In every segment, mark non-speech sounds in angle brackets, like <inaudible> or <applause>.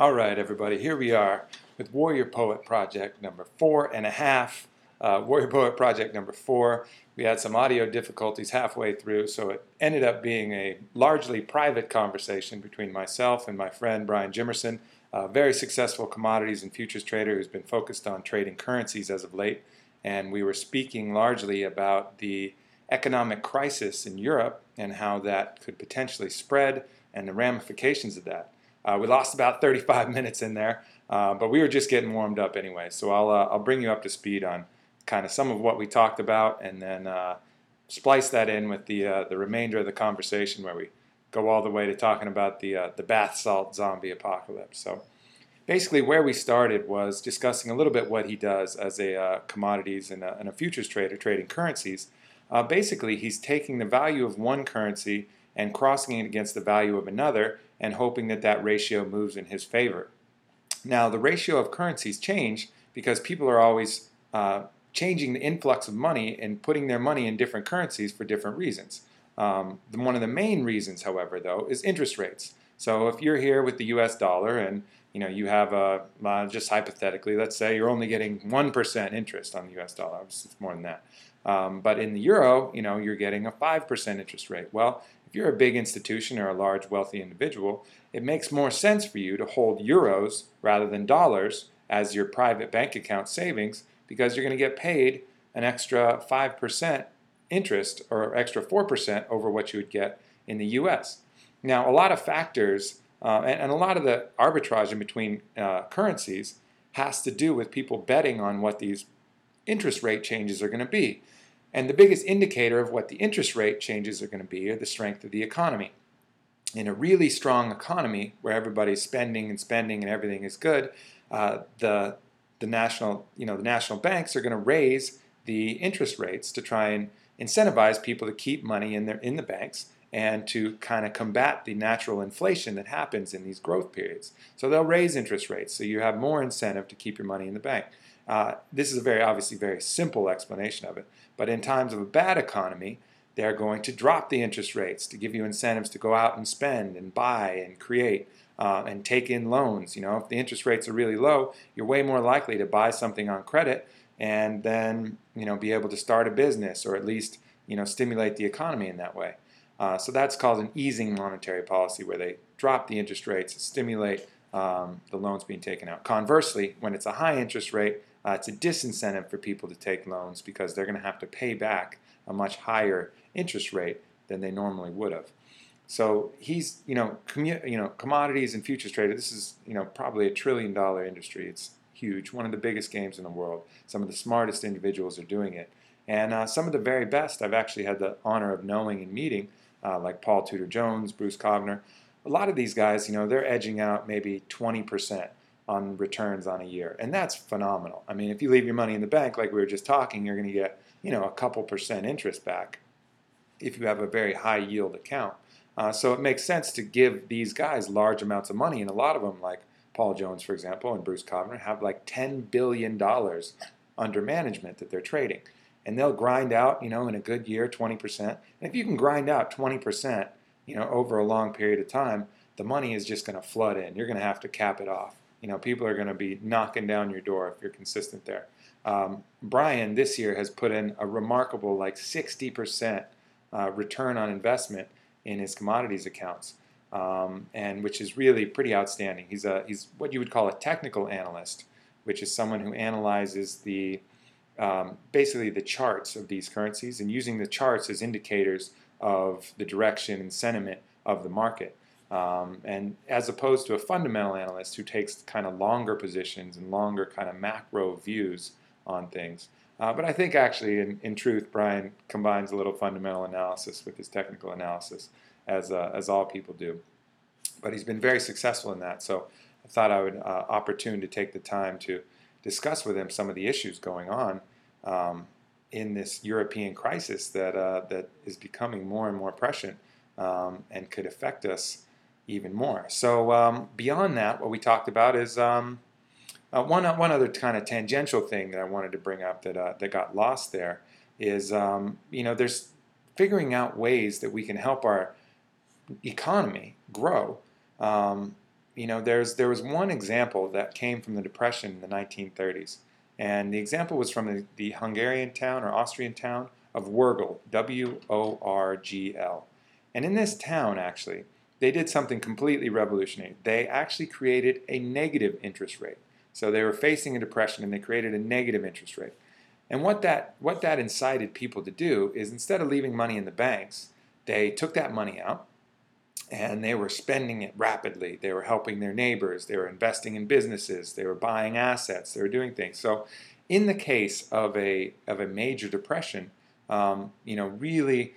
All right, everybody, here we are with Warrior Poet Project number four and a half. Uh, Warrior Poet Project number four. We had some audio difficulties halfway through, so it ended up being a largely private conversation between myself and my friend Brian Jimerson, a very successful commodities and futures trader who's been focused on trading currencies as of late. And we were speaking largely about the economic crisis in Europe and how that could potentially spread and the ramifications of that. Uh, we lost about 35 <laughs> minutes in there, uh, but we were just getting warmed up anyway. So I'll, uh, I'll bring you up to speed on kind of some of what we talked about and then uh, splice that in with the, uh, the remainder of the conversation where we go all the way to talking about the, uh, the bath salt zombie apocalypse. So basically, where we started was discussing a little bit what he does as a commodities and a, and a, futures trader trading currencies. basically, he's taking the value of one currency and crossing it against the value of another and hoping that that ratio moves in his favor. Now, the ratio of currencies change because people are always uh, changing the influx of money and putting their money in different currencies for different reasons. Um, one of the main reasons, however, though, is interest rates. So if you're here with the U.S. dollar and you know you have a uh, just hypothetically, let's say you're only getting one percent interest on the U.S. dollar. It's more than that. Um, but in the euro, you know you're getting a five percent interest rate. Well, if you're a big institution or a large wealthy individual, it makes more sense for you to hold euros rather than dollars as your private bank account savings because you're going to get paid an extra 5% interest or extra 4% over what you would get in the US. Now, a lot of factors uh, and, and, a lot of the arbitrage in between uh, currencies has to do with people betting on what these interest rate changes are going to be. And the biggest indicator of what the interest rate changes are going to be are the strength of the economy. In a really strong economy where everybody's spending and spending and everything is good, uh, the the national you know the national banks are going to raise the interest rates to try and incentivize people to keep money in their in the banks and to kind of combat the natural inflation that happens in these growth periods. So they'll raise interest rates so you have more incentive to keep your money in the bank. Uh, this is a very obviously very simple explanation of it. But in times of a bad economy, they're going to drop the interest rates to give you incentives to go out and spend and buy and create uh, and take in loans. You know, if the interest rates are really low, you're way more likely to buy something on credit and then you know be able to start a business or at least you know stimulate the economy in that way. Uh, so that's called an easing monetary policy, where they drop the interest rates stimulate um, the loans being taken out. Conversely, when it's a high interest rate, uh, it's a disincentive for people to take loans because they're going to have to pay back a much higher interest rate than they normally would have. So he's, you know, commu- you know, commodities and futures trader. This is, you know, probably a trillion dollar industry. It's huge, one of the biggest games in the world. Some of the smartest individuals are doing it, and uh, some of the very best. I've actually had the honor of knowing and meeting, uh, like Paul Tudor Jones, Bruce Kovner. A lot of these guys, you know, they're edging out maybe 20 percent on returns on a year. And that's phenomenal. I mean, if you leave your money in the bank, like we were just talking, you're going to get, you know, a couple percent interest back if you have a very high yield account. Uh, so it makes sense to give these guys large amounts of money. And a lot of them, like Paul Jones, for example, and Bruce Kovner, have like $10 billion under management that they're trading. And they'll grind out, you know, in a good year, 20%. And if you can grind out 20%, you know, over a long period of time, the money is just going to flood in. You're going to have to cap it off. You know, people are going to be knocking down your door if you're consistent there. Um, Brian this year has put in a remarkable like 60% uh, return on investment in his commodities accounts, um, and which is really pretty outstanding. He's a he's what you would call a technical analyst, which is someone who analyzes the um, basically the charts of these currencies and using the charts as indicators of the direction and sentiment of the market. Um, and as opposed to a fundamental analyst who takes kind of longer positions and longer kind of macro views on things. Uh, but I think actually, in, in truth, Brian combines a little fundamental analysis with his technical analysis, as, uh, as all people do. But he's been very successful in that. So I thought I would uh, opportune to take the time to discuss with him some of the issues going on um, in this European crisis that, uh, that is becoming more and more prescient um, and could affect us even more. So um, beyond that, what we talked about is um, uh, one one other kind of tangential thing that I wanted to bring up that uh, that got lost there is um, you know there's figuring out ways that we can help our economy grow. Um, you know, there's there was one example that came from the Depression in the 1930s, and the example was from the, the Hungarian town or Austrian town of Worgl, W-O-R-G-L, and in this town actually, they did something completely revolutionary. They actually created a negative interest rate. So they were facing a depression, and they created a negative interest rate. And what that what that incited people to do is instead of leaving money in the banks, they took that money out and they were spending it rapidly. They were helping their neighbors, they were investing in businesses, they were buying assets, they were doing things. So, in the case of a of a major depression, um, you know, really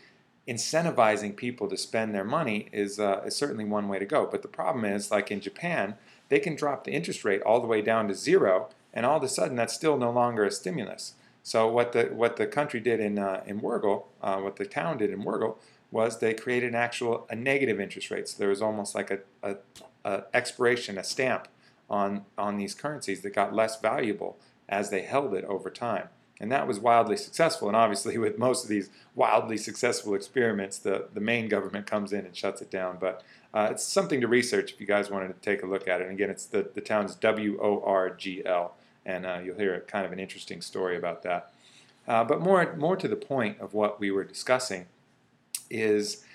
incentivizing people to spend their money is, uh, is certainly one way to go. But the problem is, like in Japan, they can drop the interest rate all the way down to zero, and all of a sudden that's still no longer a stimulus. So what the what the country did in uh, in Worgl, uh, what the town did in Worgl, was they created an actual a negative interest rate. So there was almost like a, a, a expiration, a stamp on on these currencies that got less valuable as they held it over time. And that was wildly successful. And obviously, <laughs> with most of these wildly successful experiments, the, the main government comes in and shuts it down. But uh, it's something to research if you guys wanted to take a look at it. And again, it's the, the town's W O R G L. And uh, you'll hear kind of an interesting story about that. Uh, but more, more to the point of what we were discussing, is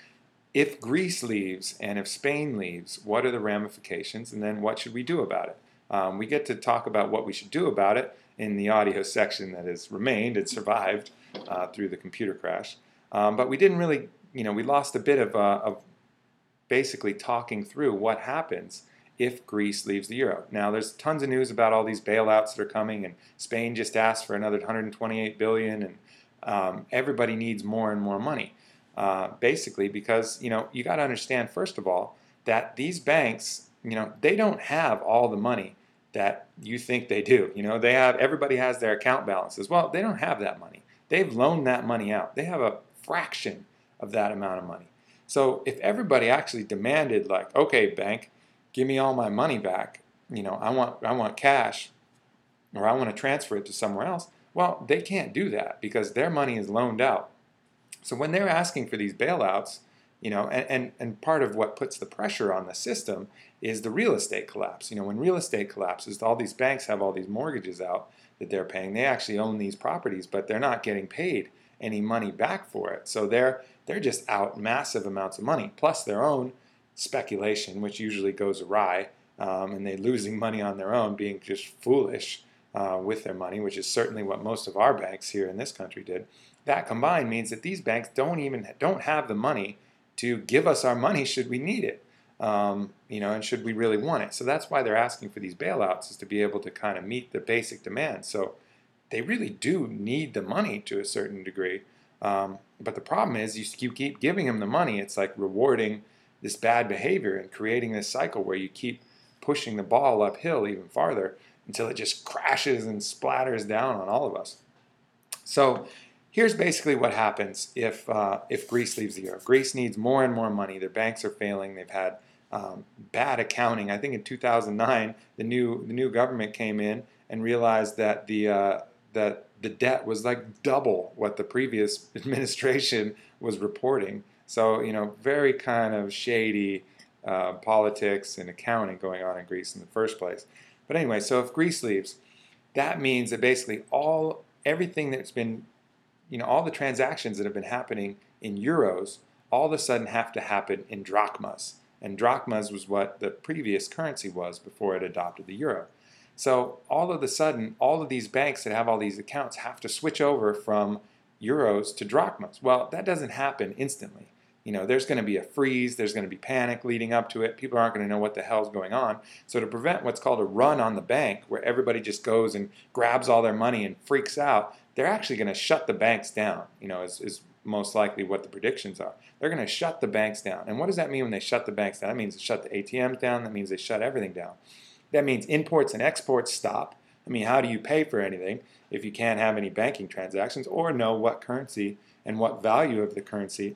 if Greece leaves and if Spain leaves, what are the ramifications, and then what should we do about it? Um, we get to talk about what we should do about it in the audio section that has remained and survived uh, through the computer crash. Um, but we didn't really, you know, we lost a bit of, uh, of basically talking through what happens if Greece leaves the euro. Now, there's tons of news about all these bailouts that are coming, and Spain just asked for another 128 billion, and um, everybody needs more and more money uh, basically because you know you got to understand first of all that these banks you know they don't have all the money that you think they do you know? They have everybody has their account balances. Well they don't have that money. They've loaned that money out. They have a fraction of that amount of money. So if everybody actually demanded like okay bank give me all my money back you know i want i want cash or i want to transfer it to somewhere else well they can't do that because their money is loaned out. So when they're asking for these bailouts, you know, and, and, and part of what puts the pressure on the system is the real estate collapse. You know, when real estate collapses, all these banks have all these mortgages out that they're paying. They actually own these properties, but they're not getting paid any money back for it. So they're they're just out massive amounts of money, plus their own speculation, which usually goes awry, um, and they're losing money on their own, being just foolish uh, with their money, which is certainly what most of our banks here in this country did. That combined means that these banks don't even don't have the money to give us our money should we need it, um, you know, and should we really want it. So that's why they're asking for these bailouts is to be able to kind of meet the basic demand. So they really do need the money to a certain degree. Um, but the problem is you, you keep giving them the money. It's like rewarding this bad behavior and creating this cycle where you keep pushing the ball uphill even farther until it just crashes and splatters down on all of us. So here's basically what happens if uh, if Greece leaves the euro. Greece needs more and more money. Their banks are failing. They've had um, bad accounting. I think in 2009, the new the new government came in and realized that the uh, that the debt was like double what the previous <laughs> administration was reporting. So you know, very kind of shady uh, politics and accounting going on in Greece in the first place. But anyway, so if Greece leaves, that means that basically all everything that's been you know, all the transactions that have been happening in euros all of a sudden have to happen in drachmas. And drachmas was what the previous currency was before it adopted the euro. So all of a sudden, all of these banks that have all these accounts have to switch over from euros to drachmas. Well, that doesn't happen instantly. You know, there's going to be a freeze, there's going to be panic leading up to it. People aren't going to know what the hell's going on. So to prevent what's called a run on the bank, where everybody just goes and grabs all their money and freaks out, they're actually going to shut the banks down, you know, is, is most likely what the predictions are. They're going to shut the banks down. And what does that mean when they shut the banks down? That means they shut the ATMs down. That means they shut everything down. That means imports and exports stop. I mean, how do you pay for anything if you can't have any banking transactions or know what currency and what value of the currency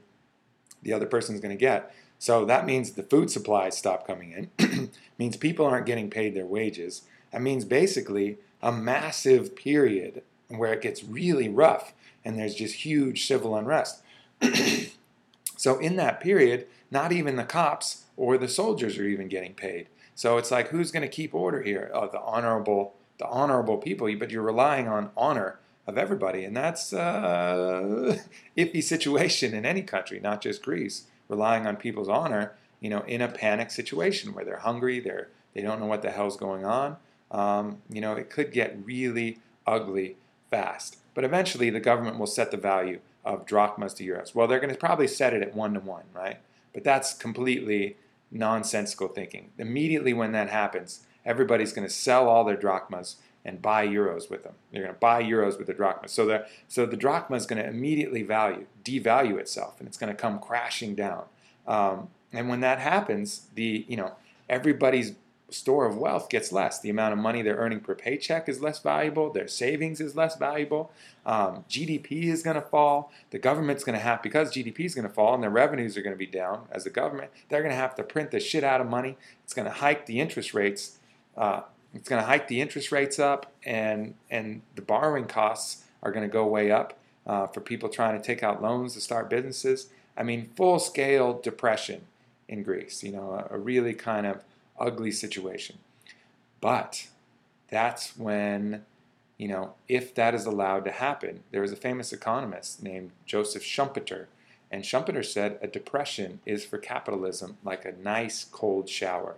the other person is going to get? So that means the food supplies stop coming in. <clears throat> means people aren't getting paid their wages. That means basically a massive period where it gets really rough and there's just huge civil unrest. <clears throat> so, in that period, not even the cops or the soldiers are even getting paid. So it's like, who's going to keep order here? Oh, the honorable, the honorable people. But you're relying on honor of everybody, and that's a <laughs> iffy situation in any country, not just Greece. Relying on people's honor, you know, in a panic situation where they're hungry, they're they don't know what the hell's going on. Um, you know, it could get really ugly fast. But eventually, the government will set the value of drachmas to euros. Well, they're going to probably set it at one to one, right? But that's completely nonsensical thinking. Immediately when that happens, everybody's going to sell all their drachmas and buy euros with them. They're going to buy euros with the drachma. So the so the drachma is going to immediately value devalue itself, and it's going to come crashing down. Um, and when that happens, the you know everybody's store of wealth gets less. The amount of money they're earning per paycheck is less valuable. Their savings is less valuable. Um, GDP is going to fall. The government's going to have, because GDP is going to fall and their revenues are going to be down as a government, they're going to have to print the shit out of money. It's going to hike the interest rates. Uh, it's going to hike the interest rates up, and and the borrowing costs are going to go way up uh, for people trying to take out loans to start businesses. I mean, full scale depression in Greece. You know, a, a really kind of ugly situation. But that's when, you know, if that is allowed to happen, there was a famous economist named Joseph Schumpeter, and Schumpeter said a depression is for capitalism like a nice cold shower.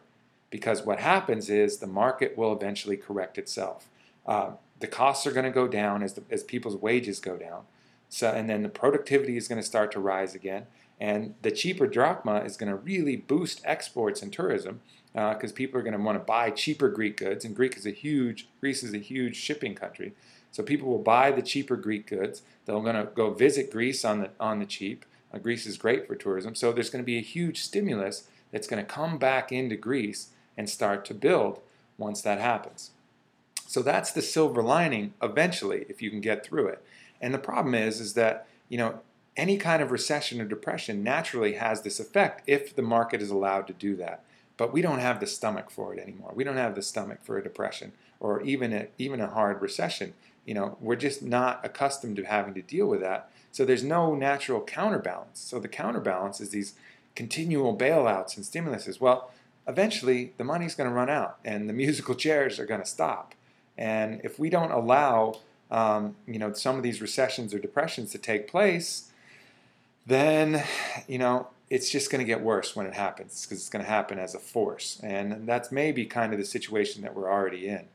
Because what happens is the market will eventually correct itself. Uh, the costs are going to go down as, the, as people's wages go down. So, and then the productivity is going to start to rise again. And the cheaper drachma is going to really boost exports and tourism because uh, people are going to want to buy cheaper Greek goods, and Greek is a huge Greece is a huge shipping country, so people will buy the cheaper Greek goods. They're going to go visit Greece on the on the cheap. Uh, Greece is great for tourism, so there's going to be a huge stimulus that's going to come back into Greece and start to build once that happens. So that's the silver lining eventually if you can get through it. And the problem is is that, you know, any kind of recession or depression naturally has this effect if the market is allowed to do that. But we don't have the stomach for it anymore. We don't have the stomach for a depression or even a, even a hard recession. You know, we're just not accustomed to having to deal with that. So there's no natural counterbalance. So the counterbalance is these continual bailouts and stimuluses. Well, eventually the money's going to run out and the <laughs> musical chairs are going to stop. And if we don't allow, um, you know, some of these recessions or depressions to take place, then, you know, it's just going to get worse when it happens because it's going to happen as a force. And that's maybe kind of the situation that we're already in.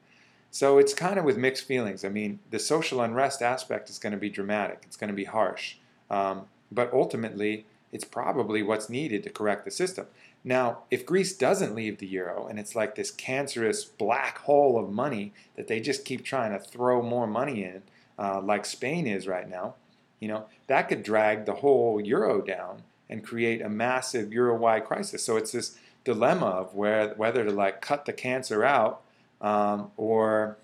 So it's kind of with mixed feelings. I mean, the social unrest aspect is going to be dramatic, it's going to be harsh. Um, but ultimately, it's probably what's needed to correct the system. Now, if Greece doesn't leave the euro and it's like this cancerous black hole of money that they just keep trying to throw more money in, uh, like Spain is right now, you know, that could drag the whole euro down and create a massive euro-wide crisis. So it's this dilemma of where whether to like cut the cancer out um, or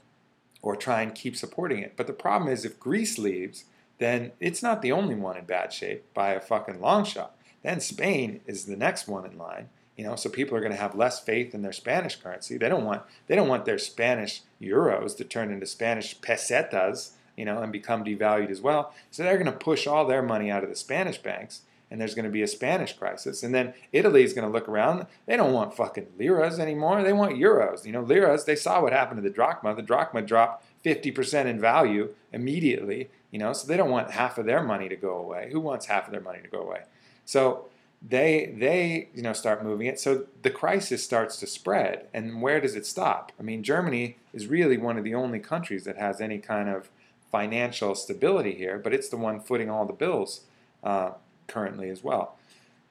or try and keep supporting it. But the problem is if Greece leaves, then it's not the only one in bad shape by a fucking long shot. Then Spain is the next one in line. You know, so people are going to have less faith in their Spanish currency. They don't want they don't want their Spanish euros to turn into Spanish pesetas, you know, and become devalued as well. So they're going to push all their money out of the Spanish banks and there's going to be a Spanish crisis. And then Italy is going to look around. They don't want fucking liras anymore. They want euros. You know, liras, they saw what happened to the drachma. The drachma dropped 50% in value immediately, you know, so they don't want half of their money to go away. Who wants half of their money to go away? So they they you know start moving it so the crisis starts to spread and where does it stop i mean germany is really one of the only countries that has any kind of financial stability here but it's the one footing all the bills uh, currently as well.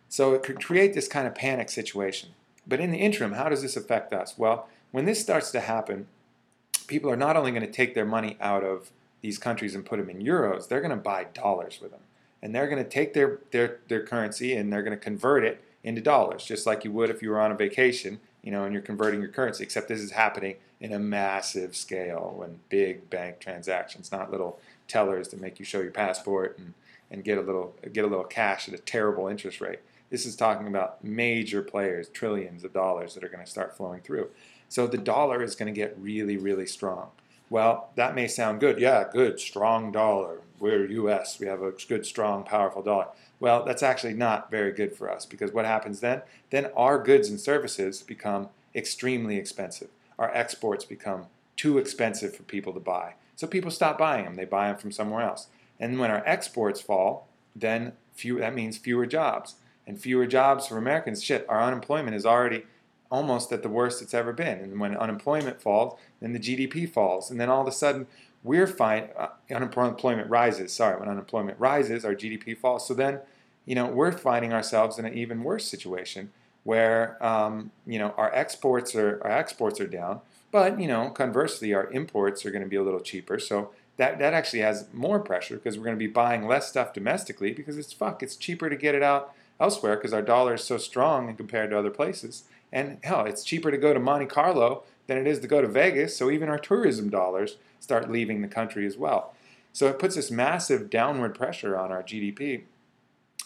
So it could create this kind of panic situation. But in the interim, how does this affect us? Well, when this starts to happen, people are not only going to take their money out of these countries and put them in euros, they're going to buy dollars with them. And they're going to take their, their, their currency and they're going to convert it into dollars, just like you would if you were on a vacation, you know, and you're converting your currency, except this is happening in a massive scale and big bank transactions, not little tellers that make you show your passport and and get a little get a little cash at a terrible interest rate. This is talking about major players, trillions of dollars that are going to start flowing through. So the dollar is going to get really, really strong. Well, that may sound good. Yeah, good, strong dollar. We're US. We have a good, strong, powerful dollar. Well, that's actually not very good for us because what happens then? Then our goods and services become extremely expensive. Our exports become too expensive for people to buy. So people stop buying them. They buy them from somewhere else. And when our exports fall, then few, that means fewer jobs. And fewer jobs for Americans, shit, our unemployment is already almost at the worst it's ever been. And when unemployment falls, then the GDP falls. And then all of a sudden, we're fine. Uh, unemployment rises. Sorry, when unemployment rises, our GDP falls. So then, you know, we're finding ourselves in an even worse situation where, um, you know, our exports are our exports are down, but you know, conversely, our imports are going to be a little cheaper. So that that actually has more pressure because we're going to be buying less stuff domestically because it's fuck, it's cheaper to get it out elsewhere because our dollar is so strong compared to other places. And hell, it's cheaper to go to Monte Carlo than it is to go to Vegas. So even our tourism dollars start leaving the country as well. So it puts this massive downward pressure on our GDP,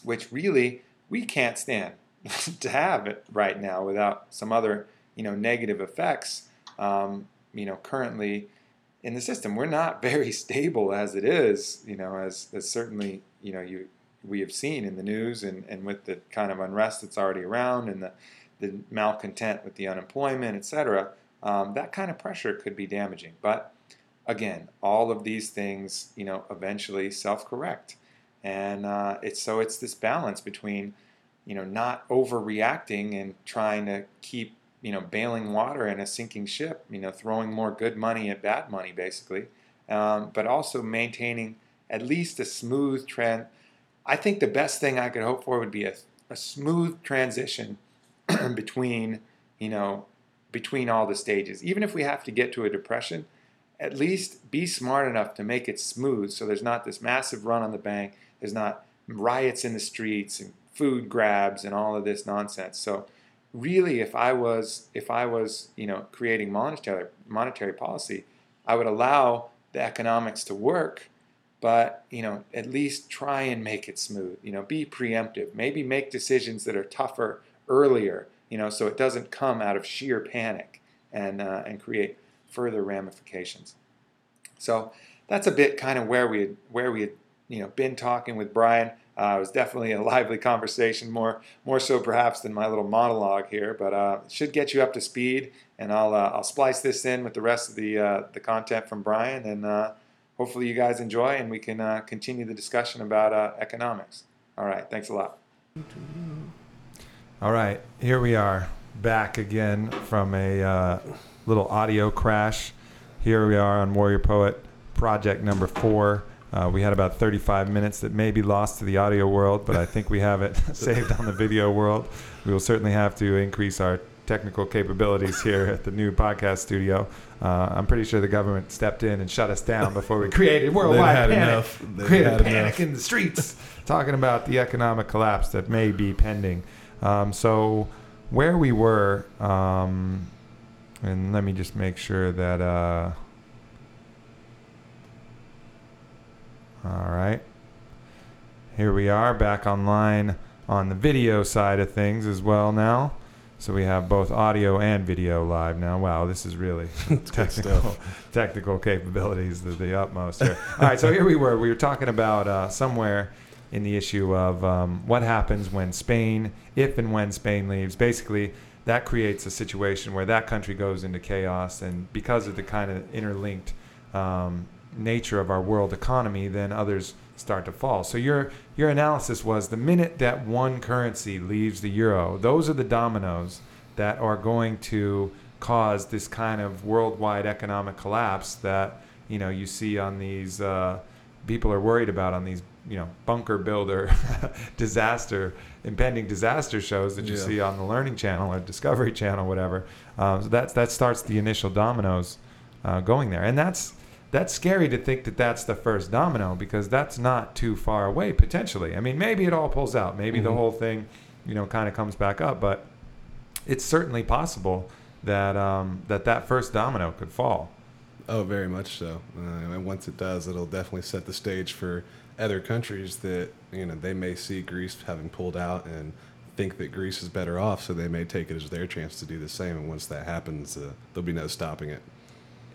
which really we can't stand <laughs> to have it right now without some other you know negative effects. Um, you know, currently in the system, we're not <laughs> very stable as it is. You know, as, as certainly you know you we have seen in the news and, and with the kind of unrest that's already around and the, the malcontent with the unemployment, et cetera, um, that kind of pressure could be damaging. But again, all of these things, you know, eventually self-correct, and uh, it's so it's this balance between, you know, not overreacting and trying to keep, you know, bailing water in a sinking ship, you know, throwing more good money at bad money, basically, um, but also maintaining at least a smooth trend. I think the best thing I could hope for would be a, a smooth transition <clears throat> between, you know, between all the stages. Even if we have to get to a depression, at least be smart enough to make it smooth so there's not this massive run on the bank, there's not riots in the streets and food grabs and all of this nonsense. So really if I was if I was, you know, creating monetary monetary policy, I would allow the economics to work, but, you know, at least try and make it smooth. You know, be preemptive. Maybe make decisions that are tougher earlier, you know, so it doesn't come out of sheer panic and uh, and create further ramifications. So that's a bit kind of where we had, where we had you know been talking with Brian. Uh, it was definitely a lively conversation, more more so perhaps than my little monologue here, but uh, should get you up to speed. And I'll uh, I'll splice this in with the rest of the uh, the content from Brian, and uh, hopefully you guys enjoy, and we can uh, continue the discussion about economics. All right, thanks a lot. All right, here we are back again from a little audio crash. Here we are on Warrior Poet project number four. Uh, we had about 35 minutes that may be lost to the audio world, but I think we have it <laughs> saved on the video world. We will certainly have to increase our technical capabilities here at the new podcast studio. Uh, I'm pretty sure the government stepped in and shut us down before we <laughs> created worldwide panic. Enough. Created panic enough. in the streets, <laughs> talking about the economic collapse that may be pending. Um, so, where we were. Um, and let me just make sure that, uh, all right. Here we are back online on the video side of things as well now. So we have both audio and video live now. Wow, this is really <laughs> technical <laughs> technical capabilities to the utmost here. All right, so here we were. We were talking about uh, somewhere in the issue of um, what happens when Spain, if and when Spain leaves. Basically, that creates a situation where that country goes into chaos, and because of the kind of interlinked um, nature of our world economy, then others start to fall. So your your analysis was the minute that one currency leaves the euro, those are the dominoes that are going to cause this kind of worldwide economic collapse that you know you see on these uh, people are worried about on these you know bunker builder <laughs> disaster impending disaster shows that you yeah. see on the learning channel or discovery channel whatever um, so that that starts the initial dominoes uh, going there and that's that's scary to think that that's the first domino because that's not too far away potentially i mean maybe it all pulls out maybe mm-hmm. the whole thing you know kind of comes back up but it's certainly possible that um, that that first domino could fall oh very much so uh, and once it does it'll definitely set the stage for other countries that you know they may see Greece having pulled out and think that Greece is better off, so they may take it as their chance to do the same. And once that happens, uh, there'll be no stopping it.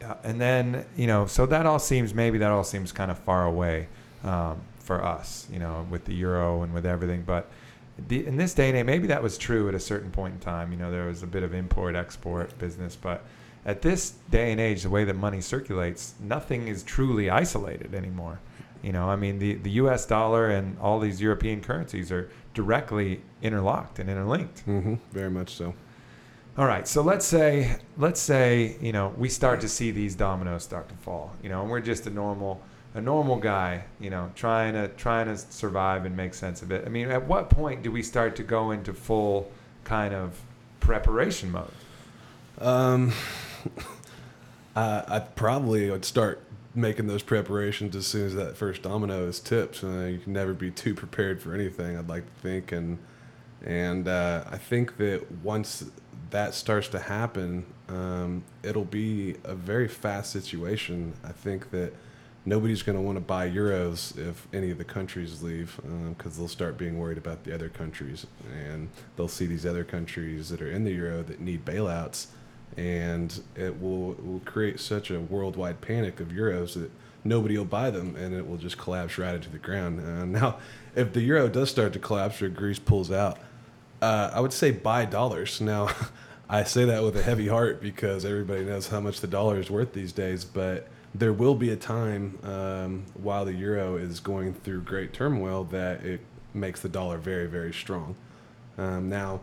Yeah, and then you know, so that all seems maybe that all seems kind of far away um, for us, you know, with the euro and with everything. But the, in this day and age, maybe that was true at a certain point in time. You know, there was a bit of import export business, but at this day and age, the way that money circulates, nothing is truly isolated anymore. You know, I mean, the, the U.S. dollar and all these European currencies are directly interlocked and interlinked. Mm-hmm. Very much so. All right, so let's say let's say you know we start to see these dominoes start to fall. You know, and we're just a normal a normal guy. You know, trying to trying to survive and make sense of it. I mean, at what point do we start to go into full kind of preparation mode? Um, <laughs> I, I probably would start making those preparations as soon as that first domino is tipped. You can never be too prepared for anything. I'd like to think, and and uh, I think that once that starts to happen, um, it'll be a very fast situation. I think that nobody's going to want to buy euros if any of the countries leave because um, they'll start being worried about the other countries and they'll see these other countries that are in the euro that need bailouts and it will, will create such a worldwide panic of euros that nobody will buy them and it will just collapse right into the ground. Uh, now, if the euro does start to collapse or Greece pulls out, uh, I would say buy dollars. Now, <laughs> I say that with a heavy heart because everybody knows how much the dollar is worth these days, but there will be a time um, while the euro is going through great turmoil that it makes the dollar very, very strong. Um, now,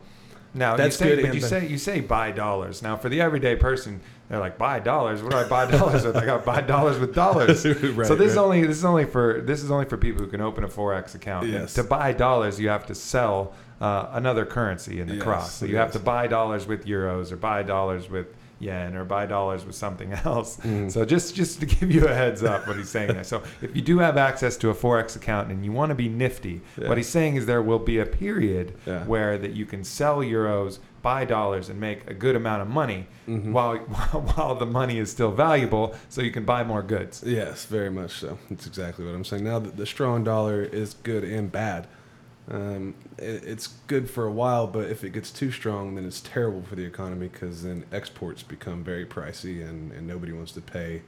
now that's you say, good. But you say you say buy dollars. Now for the everyday person, they're like buy dollars. What do I buy <laughs> dollars with? I got buy dollars with dollars. <laughs> right, so this right. is only this is only for this is only for people who can open a forex account. Yes. to buy dollars, you have to sell uh, another currency in the yes, cross. So you yes. have to buy dollars with euros or buy dollars with yen or buy dollars with something <laughs> else. Mm. So just just to give you a heads up what he's saying there. So <laughs> if you do have access to a forex account and you want to be nifty, yeah. what he's saying is there will be a period yeah. where that you can sell euros, buy dollars and make a good amount of money mm-hmm. while <laughs> while the money is still valuable so you can buy more goods. Yes, very much so. That's exactly what I'm saying. Now that the strong dollar is good and bad. Um, it, it's good for a while, but if it gets too strong, then it's terrible for the economy because then exports become very pricey, and, and nobody wants to pay,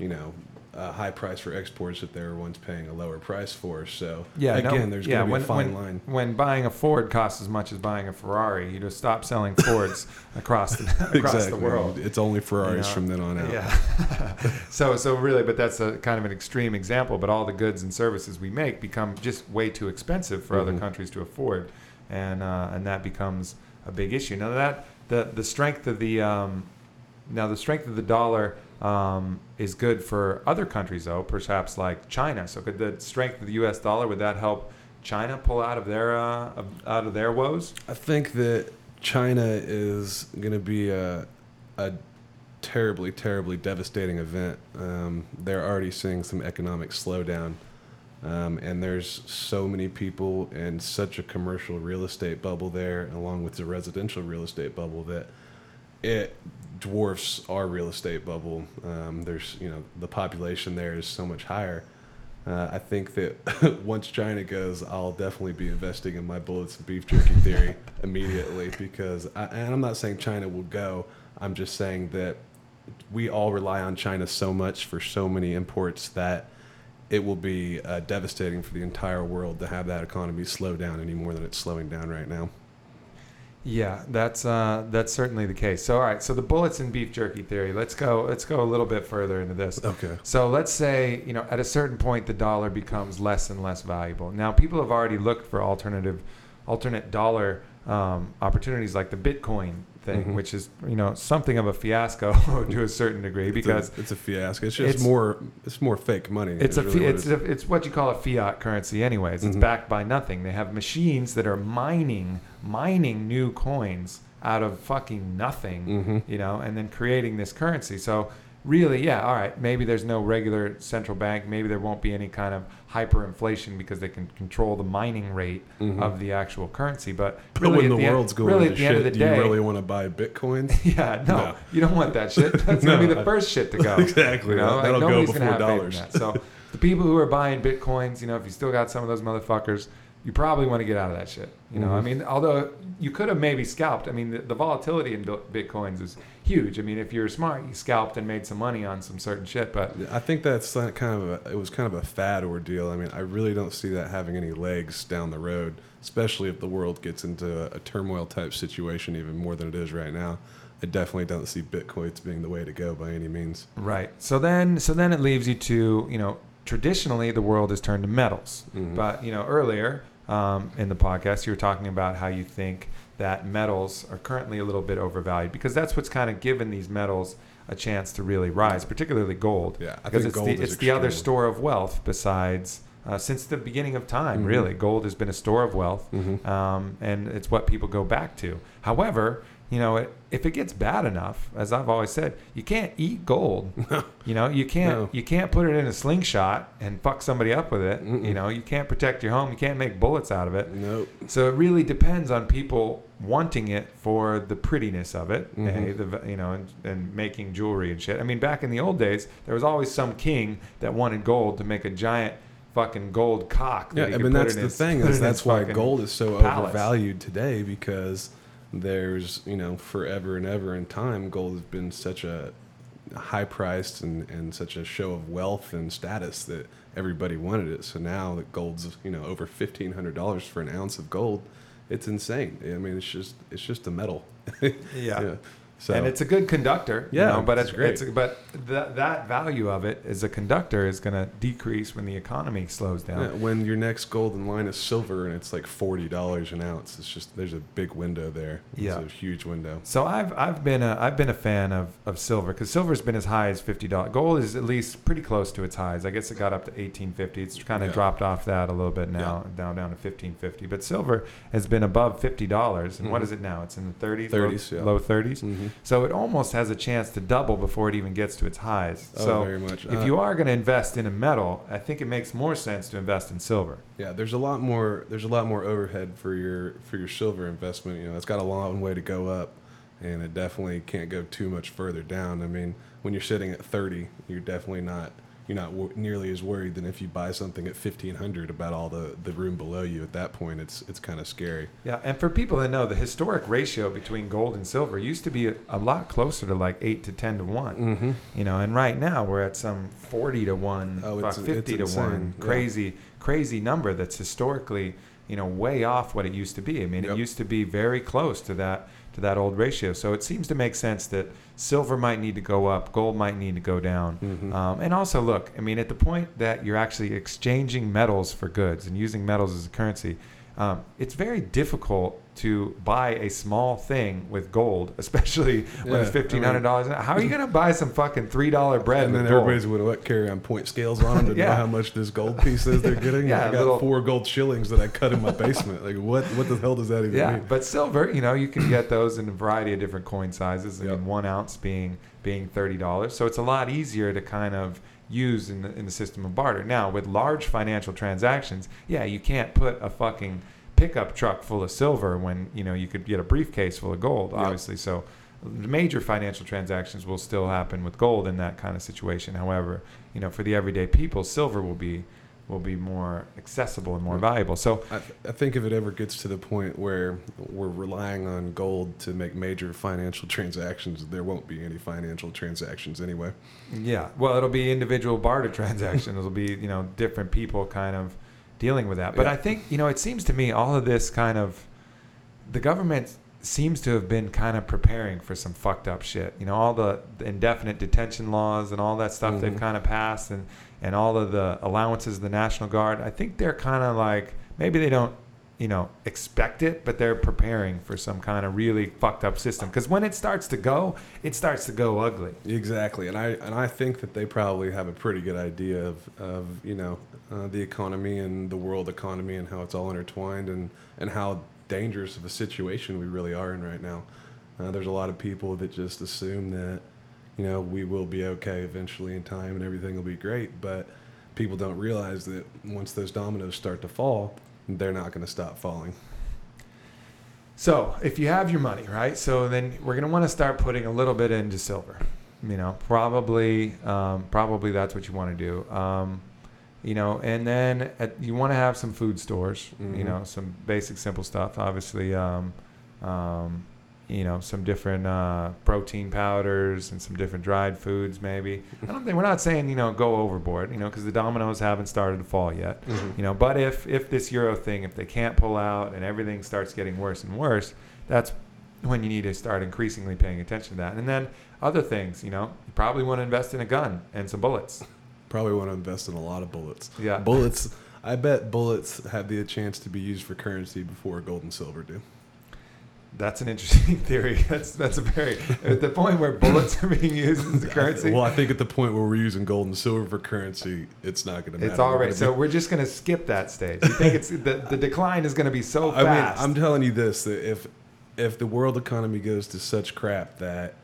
you know, a high price for exports that they were once paying a lower price for. So yeah, again, no, there's yeah, going to be when, a fine when, line. When buying a Ford costs as much as buying a Ferrari, you just stop selling <laughs> Fords across the <laughs> across exactly. the world. It's only Ferraris you know? from then on out. Yeah. <laughs> so so really, but that's a kind of an extreme example. But all the goods and services we make become just way too expensive for mm-hmm. other countries to afford, and uh, and that becomes a big issue. Now that the the strength of the um, now the strength of the dollar um, is good for other countries, though, perhaps like China. So, could the strength of the U.S. dollar would that help China pull out of their uh, out of their woes? I think that China is going to be a, a terribly, terribly devastating event. Um, they're already seeing some economic slowdown. Um, and there's so many people and such a commercial real estate bubble there, along with the residential real estate bubble, that it dwarfs our real estate bubble. Um, there's, you know, the population there is so much higher. Uh, I think that <laughs> once China goes, I'll definitely be investing in my bullets and beef jerky theory <laughs> immediately because, I, and I'm not saying China will go. I'm just saying that we all rely on China so much for so many imports that it will be uh, devastating for the entire world to have that economy slow down any more than it's slowing down right now. Yeah, that's uh, that's certainly the case. So, all right, so the bullets and beef jerky theory. Let's go. Let's go a little bit further into this. Okay. So let's say you know at a certain point the dollar becomes less and less valuable. Now people have already looked for alternative, alternate dollar um, opportunities like the Bitcoin thing, mm-hmm. which is you know something of a fiasco <laughs> to a certain degree because it's a, it's a fiasco. It's just it's, more it's more fake money. It's a really it's a, it's what you call a fiat currency, anyways. It's mm-hmm. backed by nothing. They have machines that are mining mining new coins out of fucking nothing, mm-hmm. you know, and then creating this currency. So really, yeah, all right, maybe there's no regular central bank. Maybe there won't be any kind of hyperinflation because they can control the mining rate mm-hmm. of the actual currency. But, but really, when the, the world's end, going really to shit, do day, you really want to buy Bitcoin? <laughs> yeah, no, no, you don't want that shit. <laughs> That's no, going to be the first shit to go. <laughs> exactly. You know? That'll like, go before dollars. So the people who are buying Bitcoins, you know, if you still got some of those motherfuckers, you probably want to get out of that shit. You know, mm-hmm. I mean, although you could have maybe scalped. I mean, the, the, volatility in bitcoins is huge. I mean, if you're smart, you scalped and made some money on some certain shit. But I think that's kind of a, it was kind of a fad ordeal. I mean, I really don't see that having any legs down the road, especially if the world gets into a, a turmoil type situation even more than it is right now. I definitely don't see bitcoins being the way to go by any means. Right. So then, so then it leaves you to you know traditionally the world has turned to metals, mm-hmm. but you know earlier um, in the podcast, you were talking about how you think that metals are currently a little bit overvalued because that's what's kind of given these metals a chance to really rise, particularly gold. Yeah, I because it's the it's the other store of wealth besides. Uh, since the beginning of time, mm-hmm. really, gold has been a store of wealth, mm-hmm. um, and it's what people go back to. However, you know, it, if it gets bad enough, as I've always said, you can't eat gold. <laughs> you know, you can't no. you can't put it in a slingshot and fuck somebody up with it. Mm-mm. You know, you can't protect your home. You can't make bullets out of it. Nope. So it really depends on people wanting it for the prettiness of it, mm-hmm. eh, the, you know, and, and making jewelry and shit. I mean, back in the old days, there was always some king that wanted gold to make a giant fucking gold cock. yeah, I mean that's the his, thing is that's why gold is so palace. overvalued today because there's you know forever and ever in time gold has been such a high priced and, and such a show of wealth and status that everybody wanted it so now that gold's you know over $1500 for an ounce of gold it's insane i mean it's just it's just a metal <laughs> yeah. yeah. So, and it's a good conductor, yeah, you know, but it's, great. It's, but that that value of it as a conductor is going to decrease when the economy slows down. Yeah, when your next golden line is silver and it's like forty dollars an ounce, it's just there's a big window there. Yeah, it's a huge window. So I've I've been a I've been a fan of, of silver because silver's been as high as fifty dollars. Gold is at least pretty close to its highs. I guess it got up to eighteen fifty. It's kind of yeah. dropped off that a little bit now, yeah. down down to fifteen fifty. But silver has been above fifty dollars, and mm-hmm. what is it now? It's in the thirties, thirties, low thirties. Mm-hmm. So it almost has a chance to double before it even gets to its highs. Oh, so very much. if uh, you are going to invest in a metal, I think it makes more sense to invest in silver. Yeah, there's a lot more. There's a lot more overhead for your for your silver investment. You know, it's got a long way to go up, and it definitely can't go too much further down. I mean, when you're sitting at 30, you're definitely not you're not w- nearly as worried than if you buy something at 1500 about all the, the room below you at that point it's it's kind of scary yeah and for people that know the historic ratio between gold and silver used to be a, a lot closer to like 8 to 10 to one mm-hmm. you know and right now we're at some 40 to 1 oh, it's, 50 it's to 1 crazy yeah. crazy number that's historically you know way off what it used to be i mean yep. it used to be very close to that to that old ratio. So it seems to make sense that silver might need to go up, gold might need to go down. Mm-hmm. Um, and also, look, I mean, at the point that you're actually exchanging metals for goods and using metals as a currency, um, it's very difficult to buy a small thing with gold, <laughs> especially when yeah, it's fifteen hundred dollars. I mean, how are you going to buy some fucking three dollar <laughs> bread? And then everybody's going to what carry on point scales on them to <laughs> yeah. know how much this gold piece is they're getting. yeah, I got little, four gold shillings that I cut in my basement. Like what? What the hell does that even yeah, mean? but silver, you know, you can get those in a variety of different coin sizes. I yep. mean, one ounce being being thirty dollars, so it's a lot easier to kind of use in the, in the system of barter. Now, with large financial transactions, yeah, you can't put a fucking pickup truck full of silver when you know you could get a briefcase full of gold, obviously. Yep. So major financial transactions will still happen with gold in that kind of situation. However, you know, for the everyday people, silver will be will be more accessible and more valuable. So I, I, think if it ever gets to the point where we're relying on gold to make major financial transactions, there won't be any financial transactions anyway. Yeah, well, it'll be individual barter <laughs> transactions. it'll be you know different people kind of dealing with that. But yeah. I think you know it seems to me all of this kind of the government seems to have been kind of preparing for some fucked up shit. You know, all the, indefinite detention laws and all that stuff mm-hmm. they've kind of passed, and and all of the allowances of the National Guard. I think they're kind of like maybe they don't you know expect it but they're preparing for some kind of really fucked up system because when it starts to go it starts to go ugly exactly and i and i think that they probably have a pretty good idea of of you know uh, the economy and the world economy and how it's all intertwined and and how dangerous of a situation we really are in right now uh, there's a lot of people that just assume that you know we will be okay eventually in time and everything will be great but people don't realize that once those dominoes start to fall they're not going to stop falling. So, if you have your money, right? So then we're going to want to start putting a little bit into silver. You know, probably, um, probably that's what you want to do. Um, you know, and then at, you want to have some food stores, Mhm. you know, some basic simple stuff. Obviously, um, um, you know, some different uh, protein powders and some different dried foods. Maybe I don't think we're not saying you know go overboard, you know, because the dominoes haven't started to fall yet, Mhm. you know. But if if this euro thing, if they can't pull out and everything starts getting worse and worse, that's when you need to start increasingly paying attention to that. And then other things, you know, you probably want to invest in a gun and some bullets. Probably want to invest in a lot of bullets. Yeah. Bullets. I bet bullets have the chance to be used for currency before gold and silver do. That's an interesting <laughs> theory. That's that's a very at the point where bullets are being used as a currency. Well, I think at the point where we're using gold and silver for currency, it's not going to matter. it's all We're So be- we're just going to skip that stage. You think it's <laughs> the, the decline is going to be so I mean, fast? I'm telling you this: that if if the world economy goes to such crap that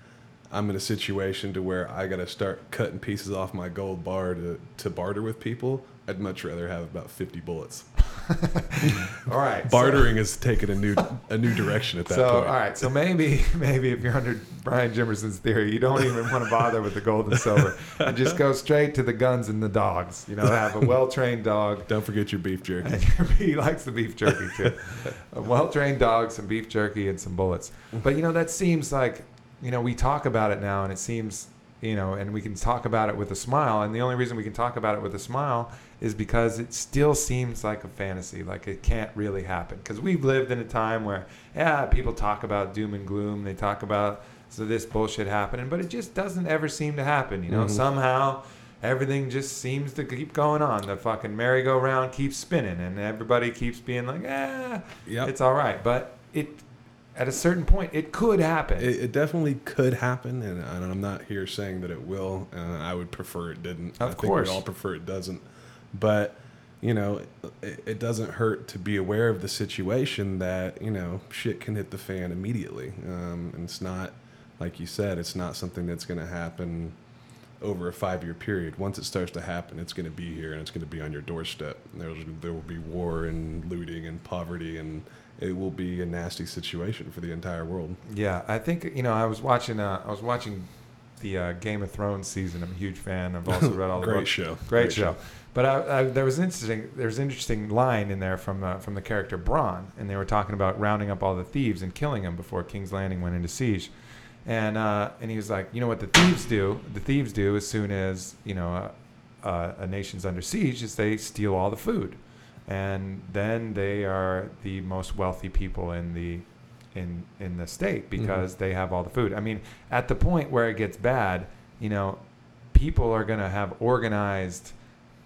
I'm in a situation to where I got to start cutting pieces off my gold bar to to barter with people, I'd much rather have about 50 bullets. <laughs> all right. so- Bartering has taken a new a new direction at that So, point. all right, so maybe <laughs> maybe if you're under Brian Jimerson's theory, you don't even want to bother with the gold and silver, and just go straight to the guns and the dogs. You know, have a <laughs> well-trained dog, Don't forget your beef jerky. and he likes the beef jerky too. A well-trained dog, some beef jerky, and some bullets. But you know, that seems like you know we talk about it now, and it seems you know, and we can talk about it with a smile. And the only reason we can talk about it with a smile is because it still seems like a fantasy, like it can't really happen. Because we've lived in a time where, yeah, people talk about doom and gloom, they talk about so this bullshit happening, but it just doesn't ever seem to happen. You know, Mhm. somehow everything just seems to keep going on. The fucking merry-go-round keeps spinning, and everybody keeps being like, ah, Yep. it's all right. But it, at a certain point, it could happen. It, it definitely could happen, and, and I'm not here saying that it will. And I would prefer it didn't. Of I think course. we all prefer it doesn't. But you know, it, it doesn't hurt to be aware of the situation that you know shit can hit the fan immediately. Um, and it's not like you said, it's not something that's going to happen over a five-year period. Once it starts to happen, it's going to be here and it's going to be on your doorstep. There's, there will be war and looting and poverty, and it will be a nasty situation for the entire world. Yeah, I think you know. I was watching. Uh, I was watching the uh, Game of Thrones season. I'm a huge fan. I've also read all the <laughs> Great books. show. Great, show. But I, I, there was an interesting. There's an interesting line in there from uh, from the character Bronn, and they were talking about rounding up all the thieves and killing them before King's Landing went into siege. And uh, and he was like, you know what the thieves do? The thieves do as soon as you know uh, uh, a nation's under siege is they steal all the food, and then they are the most wealthy people in the in in the state mm-hmm. because they have all the food. I mean, at the point where it gets bad, you know, people are going to have organized,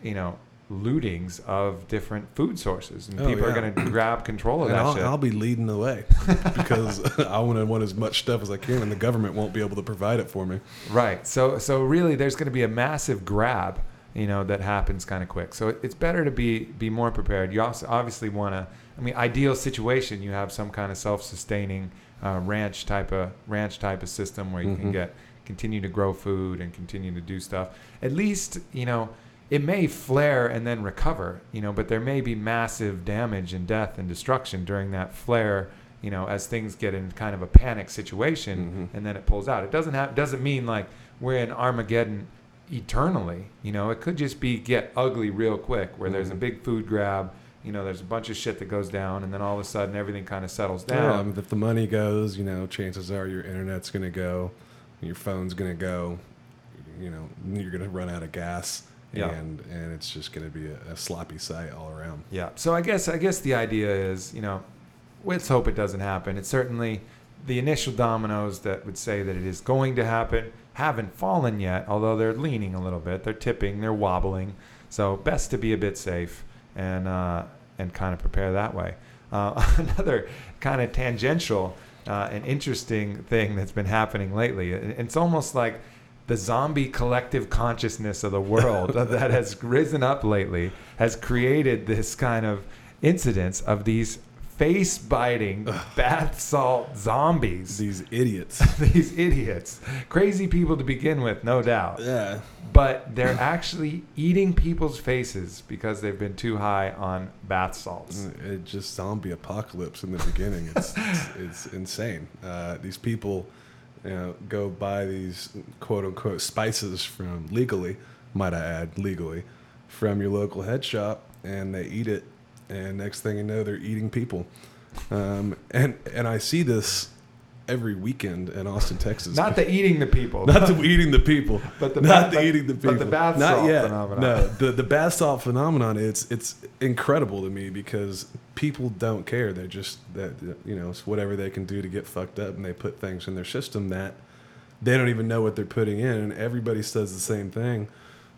you know, lootings of different food sources, and Oh, people are going to grab control of And that I'll, shit. I'll be leading the way <laughs> because <laughs> I want to want as much stuff as I can, and the government won't be able to provide it for me. Right. So so really, there's going to be a massive grab, you know, that happens kind of quick. So it's better to be be more prepared. You also obviously want to. I mean, ideal situation, you have some kind of self-sustaining uh, ranch type of ranch type of system where you can Mhm. get continue to grow food and continue to do stuff. At least you know. It may flare and then recover, you know, but there may be massive damage and death and destruction during that flare, you know, as things get in kind of a panic situation Mhm. and then it pulls out. It doesn't have doesn't mean like we're in Armageddon eternally. You know, it could just be get ugly real quick where there's a Mhm. big food grab. You know, there's a bunch of shit that goes down, and then all of a sudden everything kind of settles Yeah, down. I mean, if the money goes, you know, chances are your internet's going to go, your phone's going to go, you know, you're going to run out of gas, Yeah. and and it's just going to be a, a sloppy sight all around. Yeah. So I guess I guess the idea is, you know, let's hope it doesn't happen. It's certainly the initial dominoes that would say that it is going to happen haven't fallen yet, although they're leaning a little bit. They're tipping, they're wobbling. So best to be a bit safe and uh, and kind of prepare that way. Uh, <laughs> another kind of tangential uh, and interesting thing that's been happening lately. It's almost like the zombie collective consciousness of the world <laughs> that has risen up lately has created this kind of incidence of these face biting bath salt zombies. These idiots. <laughs> These idiots, crazy people to begin with, no doubt. yeah. But they're actually eating people's faces because they've been too high on bath salts. It just zombie apocalypse in the beginning. It's <laughs> it's, it's insane. Uh, these people, you know, go buy these quote unquote spices from legally, might I add, legally, from your local head shop and they eat it, and next thing you know, they're eating people. Um, and and I see this every weekend in Austin, Texas. Not the eating the people. Not the eating the people. <laughs> But the not ba- the eating the people. But the bath not salt yet. phenomenon. No, <laughs> the the bath salt phenomenon. It's it's incredible to me because people don't care. They're just that you know it's whatever they can do to get fucked up, and they put things in their system that they don't even know what they're putting in, and everybody says the same thing.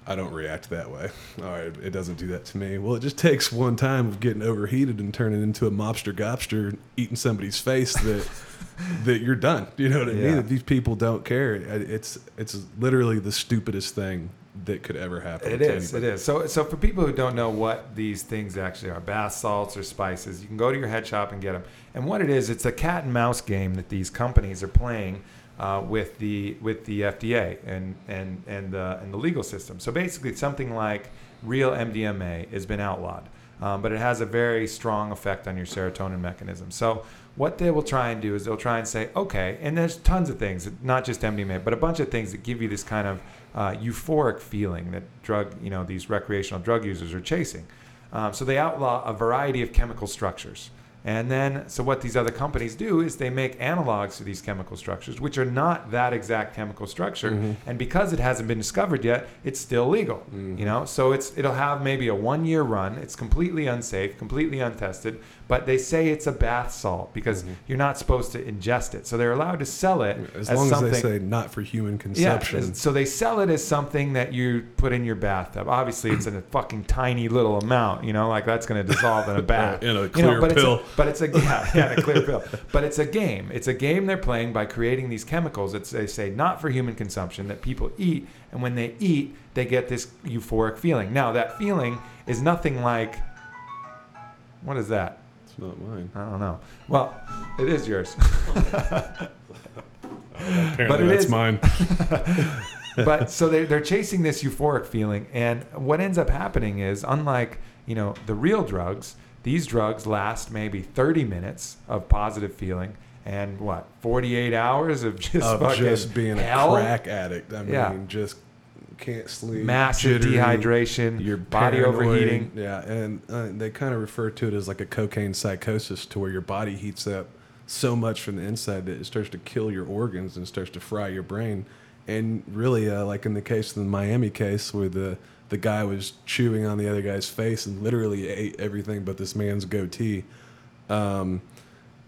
I don't react that way. <laughs> All right, it doesn't do that to me. Well, it just takes one time of getting overheated and turning into a mobster gobster eating somebody's face that <laughs> that you're done. You know what I Yeah. mean? That these people don't care. It's it's literally the stupidest thing that could ever happen. It to is. Anybody. is. So, so for people who don't know what these things actually are, bath salts or spices, you can go to your head shop and get them. And what it is, it's a cat and mouse game that these companies are playing uh, with the with the FDA and and and the and the legal system. So basically, something like real MDMA has been outlawed, um, but it has a very strong effect on your serotonin mechanism. So what they will try and do is they'll try and say, okay, and there's tons of things, not just MDMA, but a bunch of things that give you this kind of uh, euphoric feeling that drug, you know, these recreational drug users are chasing. Um, so they outlaw a variety of chemical structures. And then, so what these other companies do is they make analogs to these chemical structures, which are not that exact chemical structure. Mm-hmm. And because it hasn't been discovered yet, it's still legal. Mm-hmm. You know, so it's it'll have maybe a one-year run. It's completely unsafe, completely untested. But they say it's a bath salt because mm-hmm. you're not supposed to ingest it. So they're allowed to sell it As, as long something. as they say not for human consumption. as- so they sell it as something that you put in your bathtub. Obviously, it's in a <clears throat> fucking tiny little amount, you know, like that's going to dissolve in a <laughs> bath. In a You know, clear but pill. It's a, <laughs> but it's a yeah, <laughs> yeah, a clear pill. But it's a game. It's a game they're playing by creating these chemicals that they say not for human consumption that people eat, and when they eat, they get this euphoric feeling. Now that feeling is nothing like. What is that? It's not mine. I don't know. Well, it is yours. <laughs> Apparently, it that's is- mine. <laughs> but so they're, they're chasing this euphoric feeling and what ends up happening is unlike you know the real drugs these drugs last maybe 30 minutes of positive feeling and what 48 hours of just of fucking just being hell, a crack addict. I mean, Yeah. just can't sleep. massive jittery, dehydration Your body paranoid. overheating Yeah, and uh, they kind of refer to it as like a cocaine psychosis, to where your body heats up so much from the inside that it starts to kill your organs and starts to fry your brain. And really, uh, like in the case of the Miami case, where the the guy was chewing on the other guy's face and literally ate everything but this man's goatee. Um,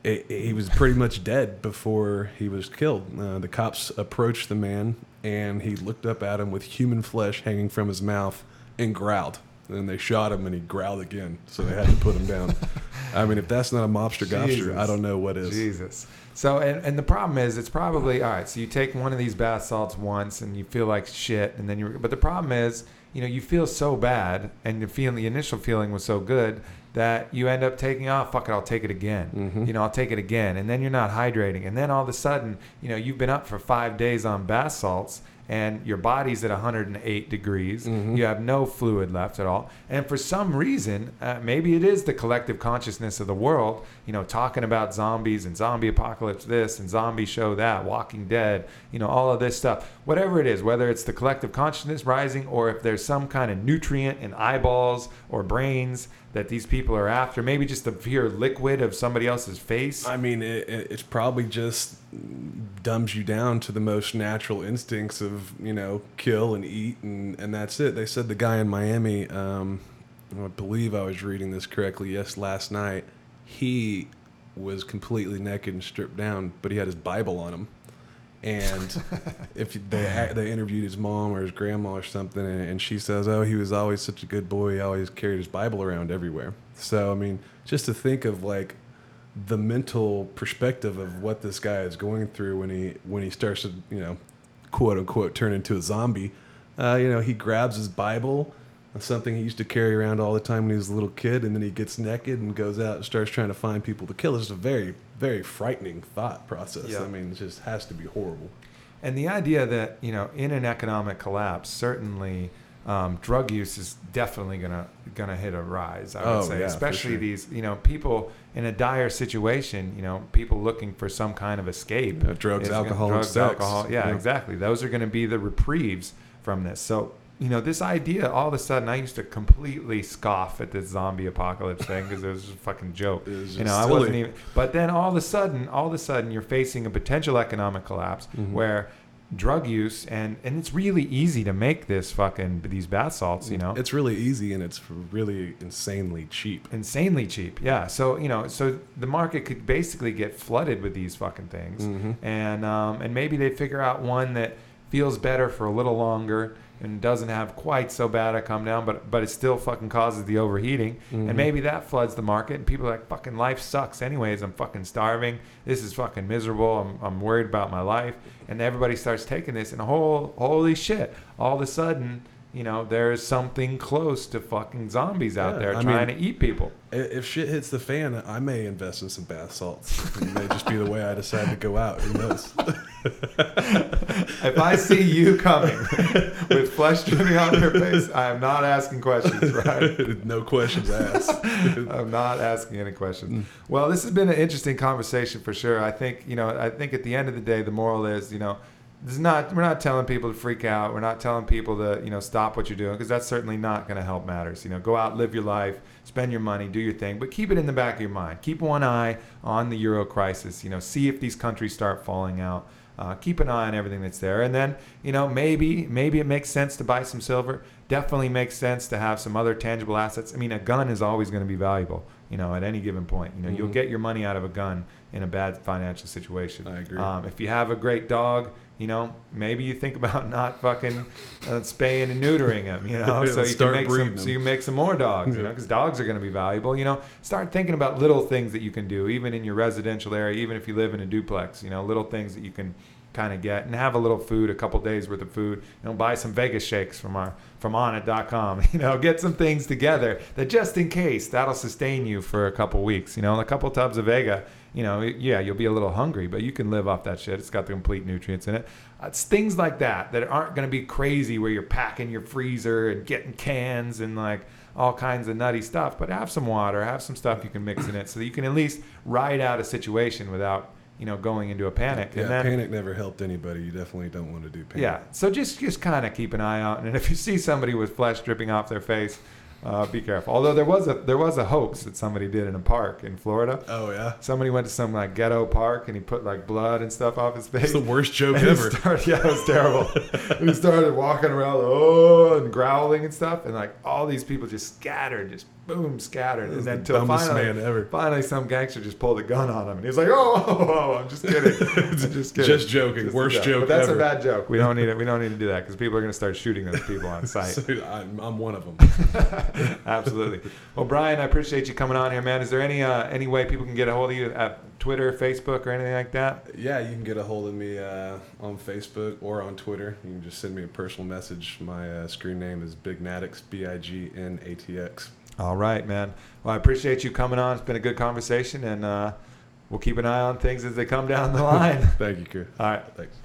it, he was pretty much dead before he was killed. Uh, the cops approached the man, and he looked up at him with human flesh hanging from his mouth and growled. And they shot him, and he growled again. So they had to put him down. <laughs> I mean, if that's not a mobster gobster, I don't know what is. Jesus. So, and, and the problem is, it's probably all right. So you take one of these bath salts once, and you feel like shit, and then you. But the problem is, you know, you feel so bad, and the feeling, the initial feeling was so good that you end up taking off. Fuck it, I'll take it again. Mhm. You know, I'll take it again, and then you're not hydrating, and then all of a sudden, you know, you've been up for five days on bath salts. And your body's at 108 degrees. Mhm. You have no fluid left at all. And for some reason, uh, maybe it is the collective consciousness of the world, you know, talking about zombies and zombie apocalypse this and zombie show that, Walking Dead, you know, all of this stuff. Whatever it is, whether it's the collective consciousness rising or if there's some kind of nutrient in eyeballs or brains that these people are after, maybe just the pure liquid of somebody else's face. I mean, it, it, it's probably just dumbs you down to the most natural instincts of you know kill and eat and and that's it. They said the guy in Miami, um, I believe I was reading this correctly. Yes, last night he was completely naked and stripped down, but he had his Bible on him. And <laughs> if they they interviewed his mom or his grandma or something, and, and she says, "Oh, he was always such a good boy. He always carried his Bible around everywhere." So I mean, just to think of like the mental perspective of what this guy is going through when he when he starts to you know quote unquote turn into a zombie. Uh, you know, he grabs his Bible, something he used to carry around all the time when he was a little kid, and then he gets naked and goes out and starts trying to find people to kill. It's a very very frightening thought process. Yeah. I mean, it just has to be horrible. And the idea that you know, in an economic collapse, certainly um, drug use is definitely gonna gonna hit a rise. I would Oh, say, yeah, especially sure. these you know people in a dire situation. You know, people looking for some kind of escape. Uh, drugs, alcohol, drugs, sex. alcohol. Yeah, Yeah. exactly. Those are going to be the reprieves from this. So you know, this idea all of a sudden, I used to completely scoff at this zombie apocalypse thing because it was a fucking joke. You know, I wasn't even. But then all of a sudden, all of a sudden, you're facing a potential economic collapse mm-hmm. where drug use and and it's really easy to make this fucking these bath salts you know it's really easy and it's really insanely cheap insanely cheap yeah so you know so the market could basically get flooded with these fucking things mm-hmm. and um and maybe they figure out one that feels better for a little longer and doesn't have quite so bad a come down, but but it still fucking causes the overheating, mm-hmm. and maybe that floods the market, and people are like, fucking life sucks anyways. I'm fucking starving. This is fucking miserable. I'm I'm worried about my life, and everybody starts taking this, and whole holy shit, all of a sudden you know, there's something close to fucking zombies out yeah, there I trying mean, to eat people. If shit hits the fan, I may invest in some bath salts. It may just be the way I decide to go out. Who knows? <laughs> <laughs> if I see you coming with flesh dripping on your face, I am not asking questions, right? <laughs> no questions asked. <laughs> I'm not asking any questions. Mm. Well, this has been an interesting conversation for sure. I think, you know, I think at the end of the day, the moral is, you know, this is not we're not telling people to freak out we're not telling people to you know stop what you're doing because that's certainly not going to help matters you know go out live your life spend your money do your thing but keep it in the back of your mind keep one eye on the euro crisis you know see if these countries start falling out uh, keep an eye on everything that's there. And then you know maybe maybe it makes sense to buy some silver. Definitely makes sense to have some other tangible assets. I mean a gun is always going to be valuable you know at any given point. You know mm-hmm. you'll get your money out of a gun in a bad financial situation. I agree. Um, if you have a great dog you know, maybe you think about <laughs> not fucking uh, spaying and neutering them, you know, <laughs> so you can make some, them. so you make some more dogs, you know, because dogs are going to be valuable. You know, start thinking about little things that you can do, even in your residential area, even if you live in a duplex. You know, little things that you can kind of get and have a little food, a couple days worth of food. You know, buy some Vega's shakes from our from Onnit.com. <laughs> You know, get some things together that just in case that'll sustain you for a couple weeks. You know, a couple tubs of Vega you know, yeah, you'll be a little hungry, but you can live off that shit. It's got the complete nutrients in it. Uh, it's things like that that aren't going to be crazy where you're packing your freezer and getting cans and like all kinds of nutty stuff. But have some water, have some stuff you can mix in it so that you can at least ride out a situation without you know going into a panic. Yeah, and then, panic never helped anybody. You definitely don't want to do panic. Yeah, so just just kind of keep an eye out, and if you see somebody with flesh dripping off their face uh, be careful. Although there was a there was a hoax that somebody did in a park in Florida. Oh yeah. Somebody went to some like ghetto park and he put like blood and stuff off his face. It's the worst joke <laughs> ever. Started, yeah, it was terrible. and he started walking around, oh, and growling and stuff, and like all these people just scattered, just boom, scattered. And then until finally, finally, some gangster just pulled a gun on him, and he's like, "Oh, <laughs> oh, oh I'm just kidding, I'm <laughs> just kidding, just joking, just worst joke. joke. But that's ever. a bad joke. We don't need it. We don't need to do that because people are going to start shooting those people on <laughs> sight. so I'm, I'm, one of them. Absolutely. Well, Brian, I appreciate you coming on here, man. Is there any uh, any way people can get a hold of you at Twitter, Facebook, or anything like that? Yeah, you can get a hold of me uh, on Facebook or on Twitter. You can just send me a personal message. My uh, screen name is Big Natix, B I G N A T X. All right, man. Well, I appreciate you coming on. It's been a good conversation, and uh, we'll keep an eye on things as they come down the <laughs> line. Thank you, Chris. All right. Thanks.